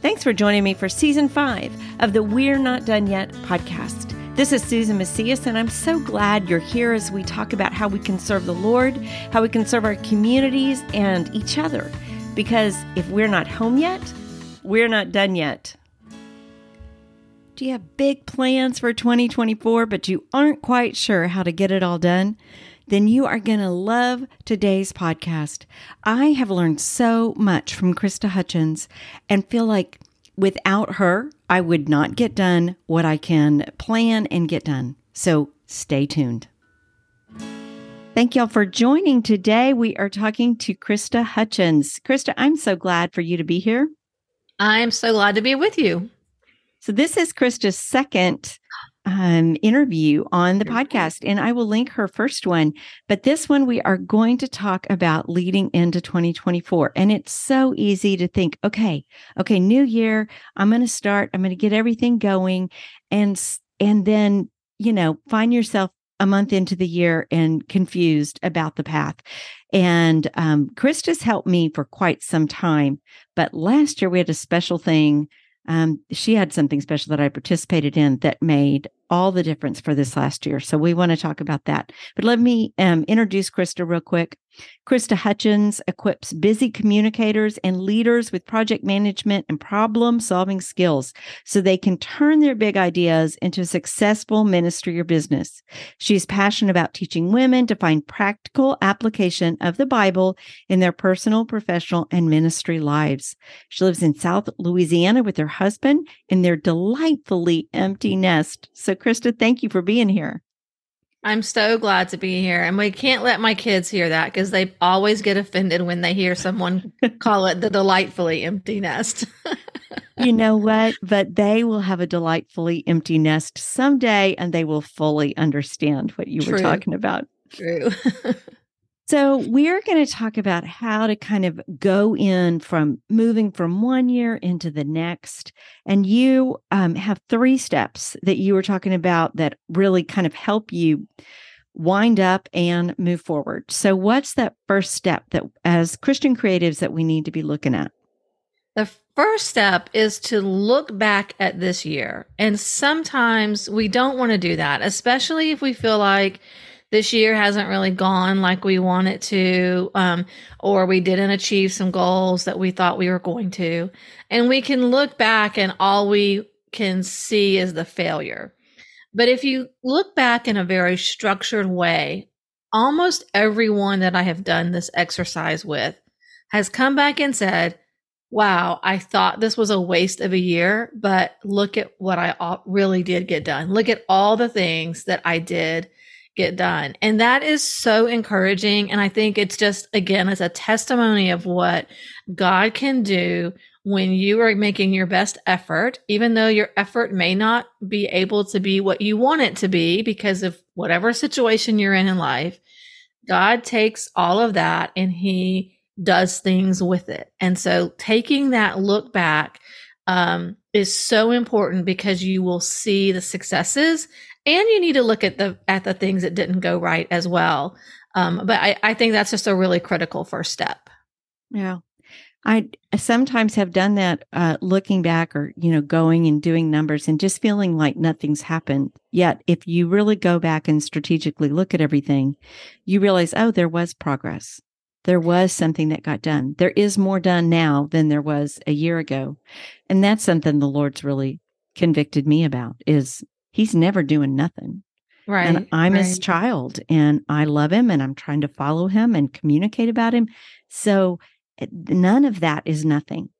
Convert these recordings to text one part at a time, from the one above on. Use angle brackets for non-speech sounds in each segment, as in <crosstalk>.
Thanks for joining me for season five of the We're Not Done Yet podcast. This is Susan Macias, and I'm so glad you're here as we talk about how we can serve the Lord, how we can serve our communities and each other. Because if we're not home yet, we're not done yet. Do you have big plans for 2024, but you aren't quite sure how to get it all done? Then you are going to love today's podcast. I have learned so much from Christa Hutchins and feel like without her, I would not get done what I can plan and get done. So stay tuned. Thank y'all for joining today. We are talking to Christa Hutchins. Christa, I'm so glad for you to be here. I'm so glad to be with you. So, this is Christa's second um, interview on the podcast, and I will link her first one. But this one, we are going to talk about leading into 2024. And it's so easy to think, okay, okay, new year, I'm going to start, I'm going to get everything going. And, and then, you know, find yourself a month into the year and confused about the path. And um, Christa's helped me for quite some time. But last year we had a special thing um, she had something special that I participated in that made all the difference for this last year. So we want to talk about that. But let me um, introduce Christa real quick. Christa Hutchins equips busy communicators and leaders with project management and problem solving skills so they can turn their big ideas into a successful ministry or business. She's passionate about teaching women to find practical application of the Bible in their personal, professional, and ministry lives. She lives in South Louisiana with her husband in their delightfully empty nest. So, Christa, thank you for being here. I'm so glad to be here. And we can't let my kids hear that because they always get offended when they hear someone <laughs> call it the delightfully empty nest. <laughs> you know what? But they will have a delightfully empty nest someday and they will fully understand what you True. were talking about. True. <laughs> So, we're going to talk about how to kind of go in from moving from one year into the next. And you um, have three steps that you were talking about that really kind of help you wind up and move forward. So, what's that first step that, as Christian creatives, that we need to be looking at? The first step is to look back at this year. And sometimes we don't want to do that, especially if we feel like, this year hasn't really gone like we want it to, um, or we didn't achieve some goals that we thought we were going to. And we can look back and all we can see is the failure. But if you look back in a very structured way, almost everyone that I have done this exercise with has come back and said, wow, I thought this was a waste of a year, but look at what I really did get done. Look at all the things that I did get done. And that is so encouraging. And I think it's just, again, it's a testimony of what God can do when you are making your best effort, even though your effort may not be able to be what you want it to be because of whatever situation you're in in life. God takes all of that and he does things with it. And so taking that look back um, is so important because you will see the successes and you need to look at the at the things that didn't go right as well. Um, but I, I think that's just a really critical first step. Yeah. I sometimes have done that uh, looking back or, you know, going and doing numbers and just feeling like nothing's happened. Yet, if you really go back and strategically look at everything, you realize, oh, there was progress. There was something that got done. There is more done now than there was a year ago. And that's something the Lord's really convicted me about is he's never doing nothing. Right. And I'm right. his child and I love him and I'm trying to follow him and communicate about him. So eh, none of that is nothing.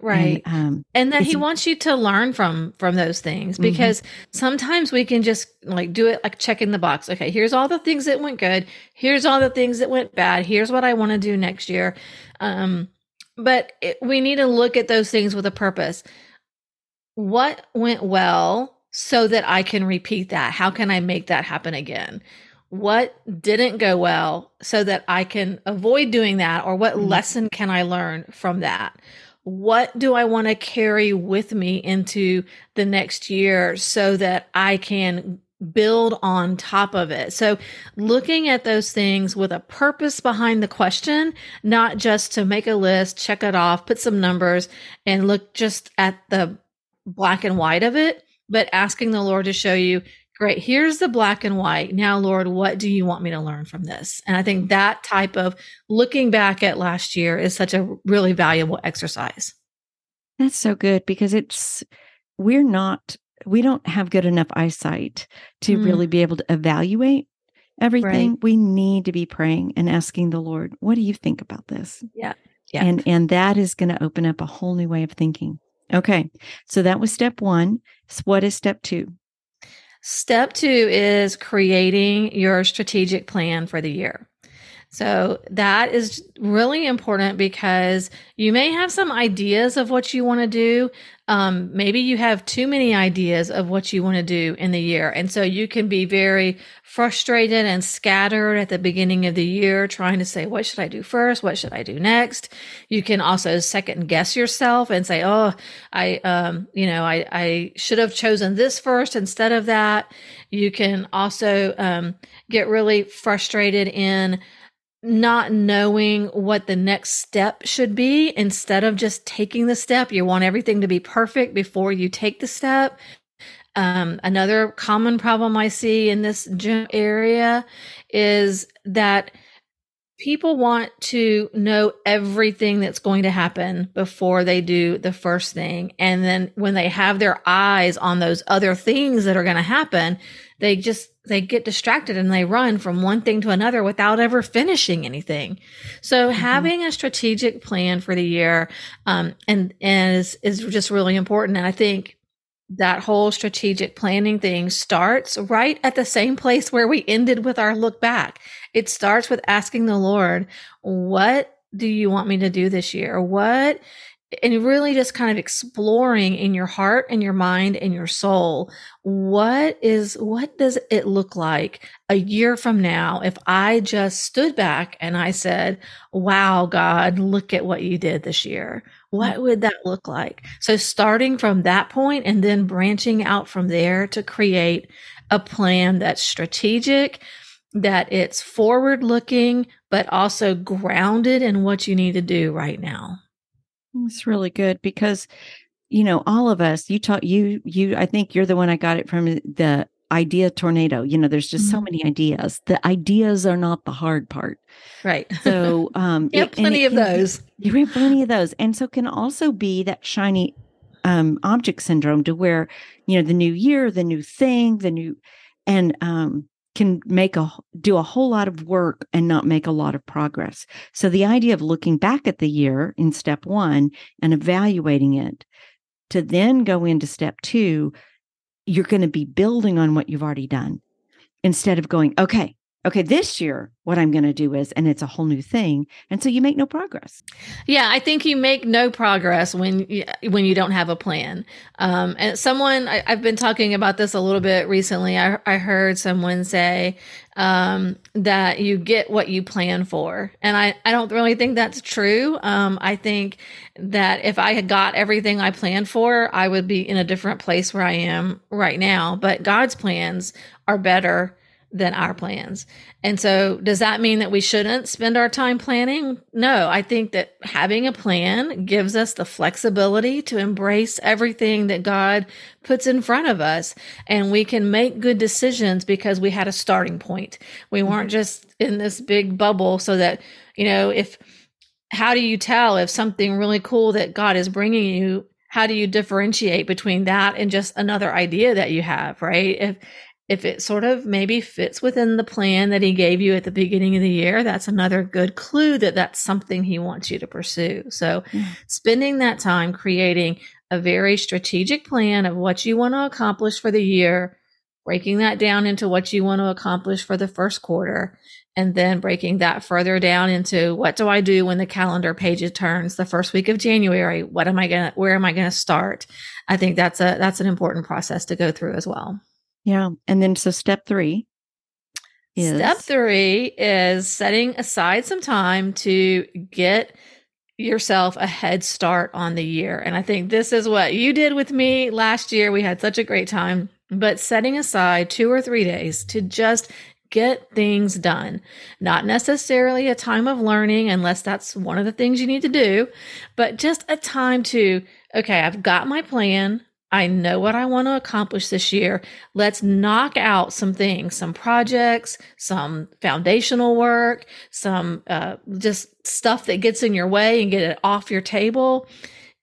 Right. And, um, and that he wants you to learn from from those things mm-hmm. because mm-hmm. sometimes we can just like do it like checking the box. Okay, here's all the things that went good. Here's all the things that went bad. Here's what I want to do next year. Um but it, we need to look at those things with a purpose. What went well? So that I can repeat that? How can I make that happen again? What didn't go well so that I can avoid doing that? Or what mm-hmm. lesson can I learn from that? What do I want to carry with me into the next year so that I can build on top of it. So looking at those things with a purpose behind the question, not just to make a list, check it off, put some numbers and look just at the black and white of it, but asking the Lord to show you, great, here's the black and white. Now, Lord, what do you want me to learn from this? And I think that type of looking back at last year is such a really valuable exercise. That's so good because it's, we're not we don't have good enough eyesight to mm. really be able to evaluate everything. Right. We need to be praying and asking the Lord, what do you think about this? Yeah. Yeah. And and that is going to open up a whole new way of thinking. Okay. So that was step 1. So what is step 2? Step 2 is creating your strategic plan for the year. So that is really important because you may have some ideas of what you want to do. Um, maybe you have too many ideas of what you want to do in the year. And so you can be very frustrated and scattered at the beginning of the year, trying to say, what should I do first? What should I do next? You can also second guess yourself and say, oh, I, um, you know, I, I should have chosen this first instead of that. You can also, um, get really frustrated in, not knowing what the next step should be instead of just taking the step. You want everything to be perfect before you take the step. Um, another common problem I see in this area is that people want to know everything that's going to happen before they do the first thing. And then when they have their eyes on those other things that are going to happen, they just they get distracted and they run from one thing to another without ever finishing anything. So mm-hmm. having a strategic plan for the year um, and, and is is just really important. And I think that whole strategic planning thing starts right at the same place where we ended with our look back. It starts with asking the Lord, "What do you want me to do this year? What and really just kind of exploring in your heart and your mind and your soul what is what does it look like a year from now if i just stood back and i said wow god look at what you did this year what would that look like? So starting from that point and then branching out from there to create a plan that's strategic that it's forward looking but also grounded in what you need to do right now. It's really good because, you know, all of us, you taught you, you, I think you're the one I got it from the idea tornado. You know, there's just mm-hmm. so many ideas. The ideas are not the hard part. Right. So, <laughs> um, you have plenty of those. You have plenty of those. And so can also be that shiny um, object syndrome to where, you know, the new year, the new thing, the new, and, um, can make a do a whole lot of work and not make a lot of progress. So the idea of looking back at the year in step 1 and evaluating it to then go into step 2 you're going to be building on what you've already done instead of going okay okay, this year, what I'm going to do is, and it's a whole new thing. And so you make no progress. Yeah, I think you make no progress when you, when you don't have a plan. Um, and someone, I, have been talking about this a little bit recently. I, I heard someone say um, that you get what you plan for. And I, I don't really think that's true. Um, I think that if I had got everything I planned for, I would be in a different place where I am right now. But God's plans are better than our plans. And so, does that mean that we shouldn't spend our time planning? No, I think that having a plan gives us the flexibility to embrace everything that God puts in front of us. And we can make good decisions because we had a starting point. We weren't mm-hmm. just in this big bubble so that, you know, if, how do you tell if something really cool that God is bringing you how do you differentiate between that and just another idea that you have right if if it sort of maybe fits within the plan that he gave you at the beginning of the year, that's another good clue that that's something he wants you to pursue. So, mm. spending that time creating a very strategic plan of what you want to accomplish for the year, breaking that down into what you want to accomplish for the first quarter, and then breaking that further down into what do I do when the calendar page turns the first week of January? What am I going to, where am I going to start? I think that's a, that's an important process to go through as well. Yeah. And then so step three is Step three is setting aside some time to get yourself a head start on the year. And I think this is what you did with me last year. We had such a great time but setting aside two or three days to just get things done. Not necessarily a time of learning, unless that's one of the things you need to do, but just a time to, okay, I've got my plan. I know what I want to accomplish this year. Let's knock out some things, some projects, some foundational work, some uh, just stuff that gets in your way and get it off your table.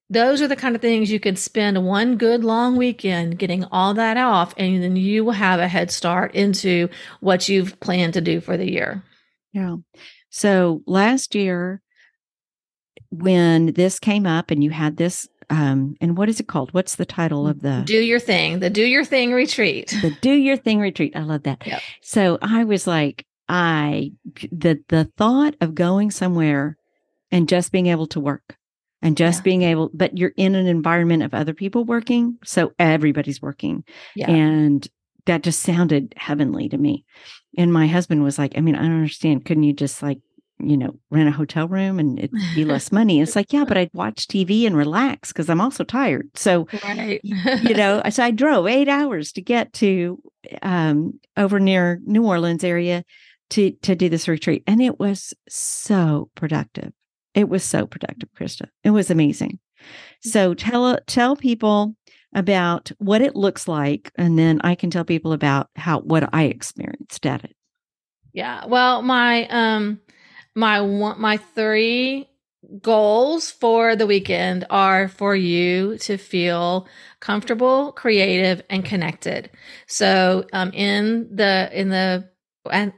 Those are the kind of things you can spend one good long weekend getting all that off, and then you will have a head start into what you've planned to do for the year. Yeah. So last year, when this came up and you had this um and what is it called? What's the title of the do your thing the do your thing retreat. The do your thing retreat. I love that. Yep. so i was like i the the thought of going somewhere and just being able to work and just yeah. being able but you're in an environment of other people working so everybody's working. Yeah. and that just sounded heavenly to me. And my husband was like i mean i don't understand. Couldn't you just like you know, rent a hotel room and it'd be <laughs> less money. It's like, yeah, but I'd watch TV and relax because I'm also tired. So, right. you know, so I drove eight hours to get to um, over near New Orleans area to to do this retreat, and it was so productive. It was so productive, Christa. It was amazing. So tell tell people about what it looks like, and then I can tell people about how what I experienced at it. Yeah. Well, my um my one, my three goals for the weekend are for you to feel comfortable, creative, and connected. So, um, in the in the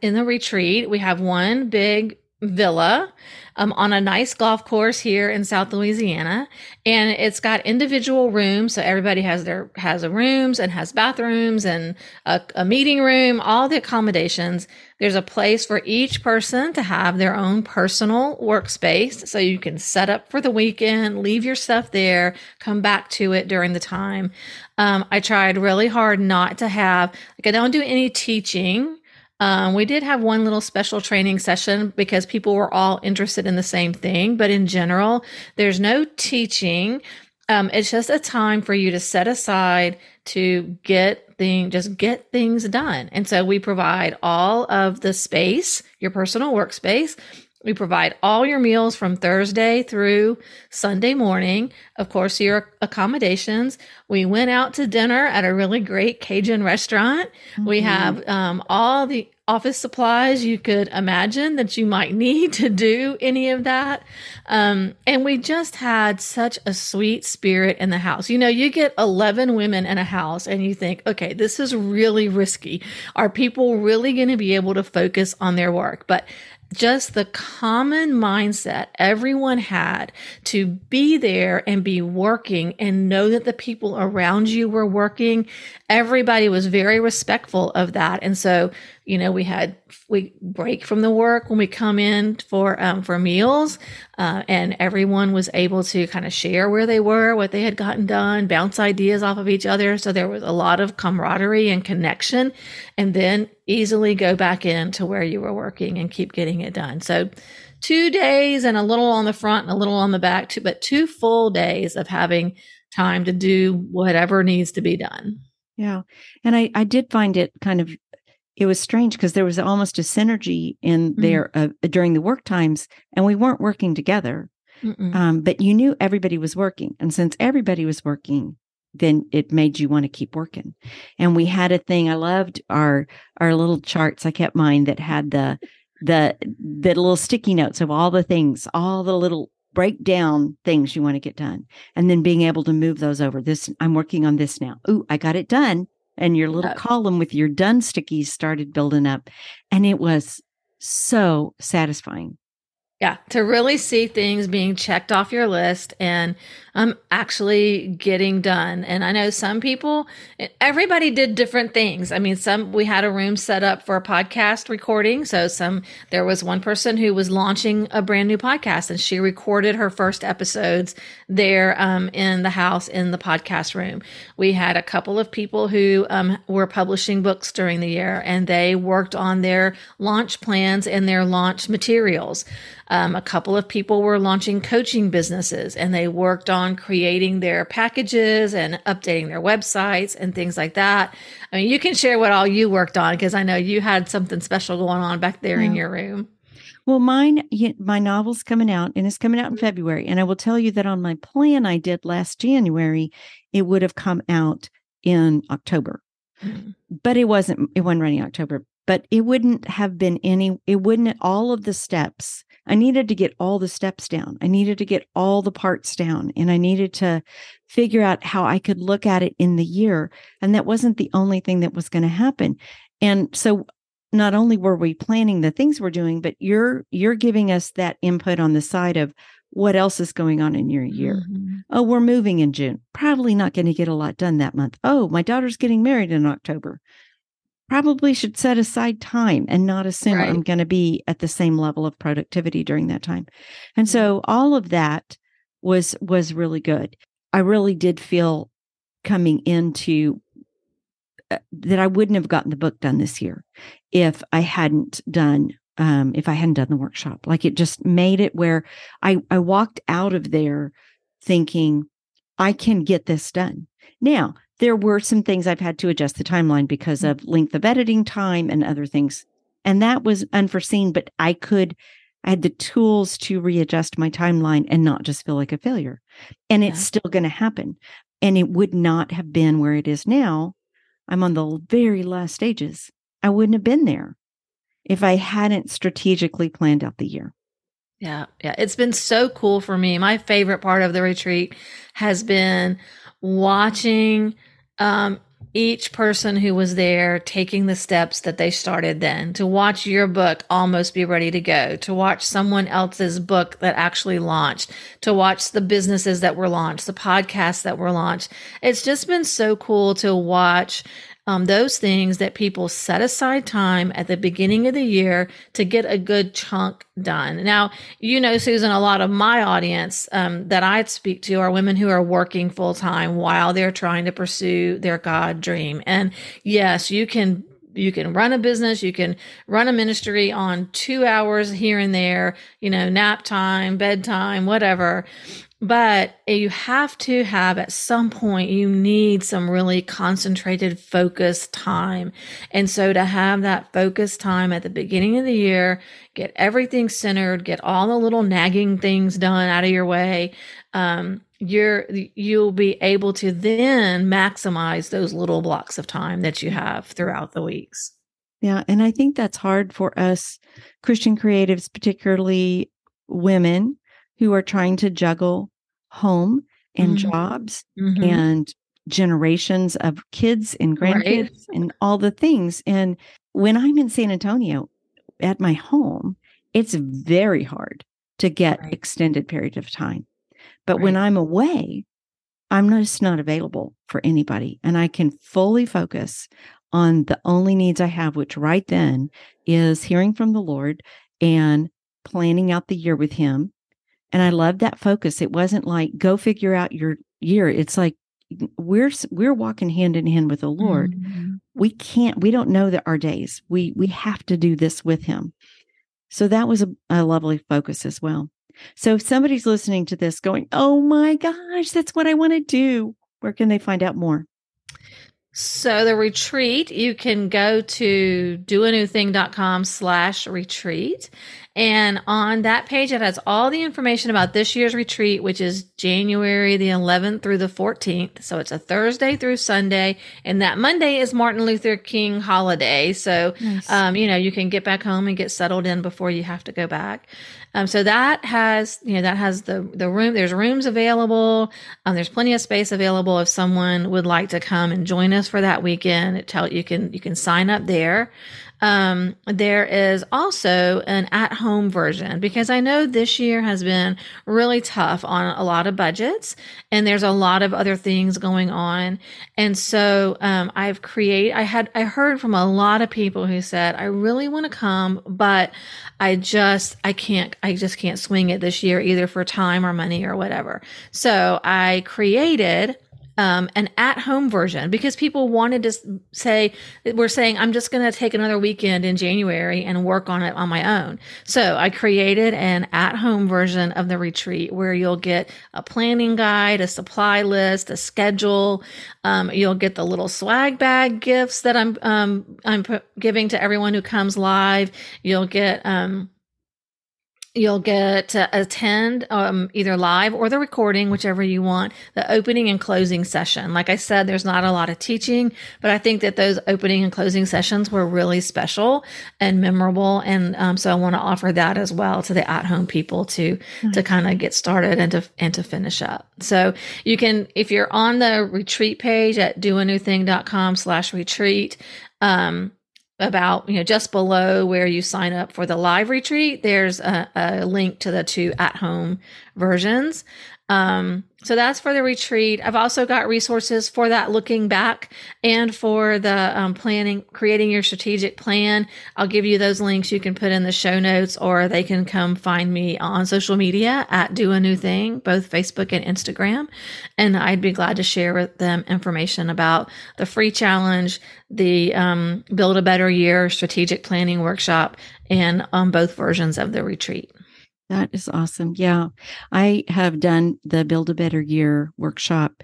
in the retreat, we have one big villa um, on a nice golf course here in South Louisiana, and it's got individual rooms. So everybody has their has a rooms and has bathrooms and a, a meeting room, all the accommodations. There's a place for each person to have their own personal workspace, so you can set up for the weekend, leave your stuff there, come back to it during the time. Um, I tried really hard not to have like I don't do any teaching um, we did have one little special training session because people were all interested in the same thing. But in general, there's no teaching. Um, it's just a time for you to set aside to get thing just get things done. And so we provide all of the space, your personal workspace. We provide all your meals from Thursday through Sunday morning. Of course, your accommodations. We went out to dinner at a really great Cajun restaurant. Mm-hmm. We have um, all the office supplies you could imagine that you might <laughs> need to do any of that. Um, and we just had such a sweet spirit in the house. You know, you get 11 women in a house and you think, okay, this is really risky. Are people really going to be able to focus on their work? But just the common mindset everyone had to be there and be working and know that the people around you were working. Everybody was very respectful of that. And so, you know, we had, we break from the work when we come in for, um, for meals. Uh, and everyone was able to kind of share where they were, what they had gotten done, bounce ideas off of each other. So there was a lot of camaraderie and connection. And then easily go back into where you were working and keep getting it done. So two days and a little on the front and a little on the back, but two full days of having time to do whatever needs to be done. Yeah. And I, I did find it kind of, it was strange because there was almost a synergy in mm-hmm. there uh, during the work times and we weren't working together. Um, but you knew everybody was working. And since everybody was working, then it made you want to keep working. And we had a thing. I loved our our little charts. I kept mine that had the the the little sticky notes of all the things, all the little breakdown things you want to get done, and then being able to move those over. This I'm working on this now. Ooh, I got it done. And your little column with your done stickies started building up, and it was so satisfying yeah, to really see things being checked off your list and um actually getting done. And I know some people everybody did different things. I mean, some we had a room set up for a podcast recording. So some there was one person who was launching a brand new podcast and she recorded her first episodes there um in the house in the podcast room. We had a couple of people who um were publishing books during the year and they worked on their launch plans and their launch materials. Um, a couple of people were launching coaching businesses and they worked on creating their packages and updating their websites and things like that. I mean, you can share what all you worked on because I know you had something special going on back there yeah. in your room. Well, mine, my novel's coming out and it's coming out in February. And I will tell you that on my plan I did last January, it would have come out in October. Mm-hmm. But it wasn't, it wasn't running October, but it wouldn't have been any, it wouldn't, all of the steps. I needed to get all the steps down. I needed to get all the parts down and I needed to figure out how I could look at it in the year. And that wasn't the only thing that was going to happen. And so not only were we planning the things we're doing, but you're you're giving us that input on the side of what else is going on in your year. Mm-hmm. Oh, we're moving in June. Probably not going to get a lot done that month. Oh, my daughter's getting married in October. Probably should set aside time and not assume right. I'm going to be at the same level of productivity during that time. And so all of that was was really good. I really did feel coming into uh, that I wouldn't have gotten the book done this year if I hadn't done um, if I hadn't done the workshop. Like it just made it where I I walked out of there thinking I can get this done. Now, there were some things I've had to adjust the timeline because mm-hmm. of length of editing time and other things. And that was unforeseen, but I could I had the tools to readjust my timeline and not just feel like a failure. And yeah. it's still going to happen. And it would not have been where it is now I'm on the very last stages. I wouldn't have been there if I hadn't strategically planned out the year. Yeah, yeah. It's been so cool for me. My favorite part of the retreat has been watching um, each person who was there taking the steps that they started then. To watch your book almost be ready to go. To watch someone else's book that actually launched. To watch the businesses that were launched the podcasts that were launched. It's just been so cool to watch um, those things that people set aside time at the beginning of the year to get a good chunk done. Now, you know, Susan, a lot of my audience um, that I speak to are women who are working full time while they're trying to pursue their God dream. And yes, you can you can run a business, you can run a ministry on two hours here and there, you know, nap time, bedtime, whatever. But you have to have at some point, you need some really concentrated focus time. And so to have that focus time at the beginning of the year, get everything centered, get all the little nagging things done out of your way. Um, you're, you'll be able to then maximize those little blocks of time that you have throughout the weeks. Yeah. And I think that's hard for us Christian creatives, particularly women who are trying to juggle home and mm-hmm. jobs mm-hmm. and generations of kids and grandkids right. and all the things. And when I'm in San Antonio at my home, it's very hard to get right. extended period of time. But right. when I'm away, I'm just not available for anybody. And I can fully focus on the only needs I have, which right then is hearing from the Lord and planning out the year with Him and I love that focus. It wasn't like go figure out your year. It's like we're we're walking hand in hand with the Lord. Mm-hmm. We can't we don't know that our days. We we have to do this with him. So that was a, a lovely focus as well. So if somebody's listening to this going, "Oh my gosh, that's what I want to do." Where can they find out more? So the retreat, you can go to doanewthing.com slash retreat and on that page, it has all the information about this year's retreat, which is January the 11th through the 14th. So it's a Thursday through Sunday. And that Monday is Martin Luther King holiday. So, nice. um, you know, you can get back home and get settled in before you have to go back. Um, so that has, you know, that has the, the room, there's rooms available. Um, there's plenty of space available if someone would like to come and join us for that weekend. It tell you can, you can sign up there. Um, there is also an at home version because I know this year has been really tough on a lot of budgets and there's a lot of other things going on. And so, um, I've created, I had, I heard from a lot of people who said, I really want to come, but I just, I can't, I just can't swing it this year either for time or money or whatever. So I created um, an at home version because people wanted to say, we're saying, I'm just going to take another weekend in January and work on it on my own. So I created an at home version of the retreat where you'll get a planning guide, a supply list, a schedule. Um, you'll get the little swag bag gifts that I'm, um, I'm p- giving to everyone who comes live. You'll get, um, You'll get to attend um, either live or the recording, whichever you want, the opening and closing session. Like I said, there's not a lot of teaching, but I think that those opening and closing sessions were really special and memorable. And um, so I want to offer that as well to the at home people to, mm-hmm. to kind of get started and to, and to finish up. So you can, if you're on the retreat page at doanewthing.com slash retreat, um, about you know just below where you sign up for the live retreat there's a, a link to the two at home versions um, so that's for the retreat. I've also got resources for that looking back and for the um, planning, creating your strategic plan. I'll give you those links you can put in the show notes or they can come find me on social media at Do a New Thing, both Facebook and Instagram. And I'd be glad to share with them information about the free challenge, the um, Build a Better Year strategic planning workshop, and um, both versions of the retreat. That is awesome. Yeah. I have done the Build a Better Year workshop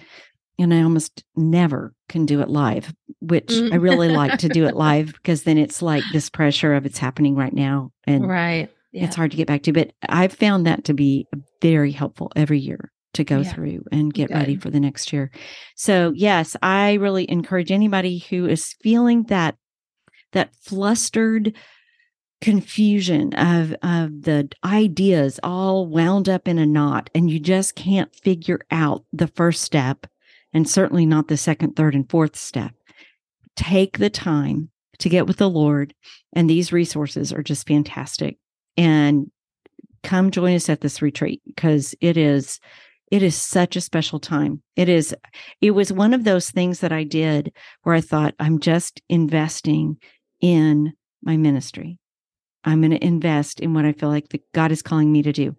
and I almost never can do it live, which mm. I really like to do it live because then it's like this pressure of it's happening right now. And right. Yeah. it's hard to get back to. But I've found that to be very helpful every year to go yeah. through and get Good. ready for the next year. So yes, I really encourage anybody who is feeling that that flustered confusion of of the ideas all wound up in a knot and you just can't figure out the first step and certainly not the second third and fourth step. Take the time to get with the lord and these resources are just fantastic. And come join us at this retreat because it is it is such a special time. It is it was one of those things that i did where i thought i'm just investing in my ministry I'm going to invest in what I feel like the God is calling me to do.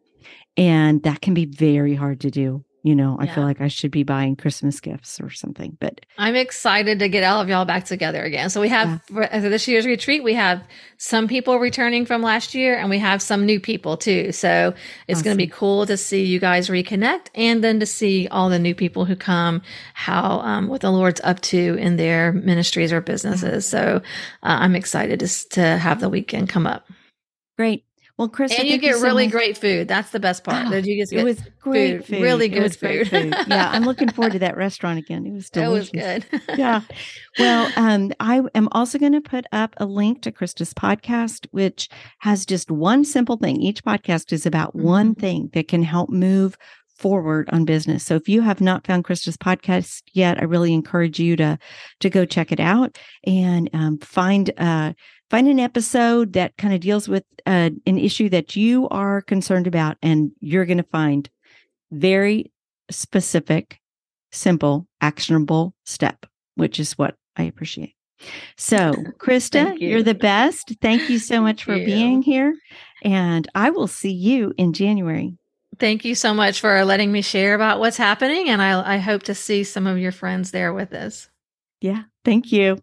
And that can be very hard to do. You know, I feel like I should be buying Christmas gifts or something, but I'm excited to get all of y'all back together again. So we have yeah. for this year's retreat, we have some people returning from last year and we have some new people too. So it's awesome. going to be cool to see you guys reconnect and then to see all the new people who come, how, um, what the Lord's up to in their ministries or businesses. So uh, I'm excited to, to have the weekend come up. Great. Well, Chris, and you get you so really much. great food. That's the best part. Oh, you just it was great food, food. really good food. food. yeah, I'm looking forward to that restaurant again. It was delicious. It was good. <laughs> yeah. Well, um, I am also going to put up a link to Christa's podcast, which has just one simple thing. Each podcast is about mm-hmm. one thing that can help move forward on business. So if you have not found Christa's podcast yet, I really encourage you to to go check it out and um, find uh, find an episode that kind of deals with uh, an issue that you are concerned about, and you're going to find very specific, simple, actionable step, which is what I appreciate. So, <laughs> Christa, you. are the best. Thank you so much for being here. And I will see you in January. Thank you so much for letting me share about what's happening. And I, I hope to see some of your friends there with us. Yeah. Thank you.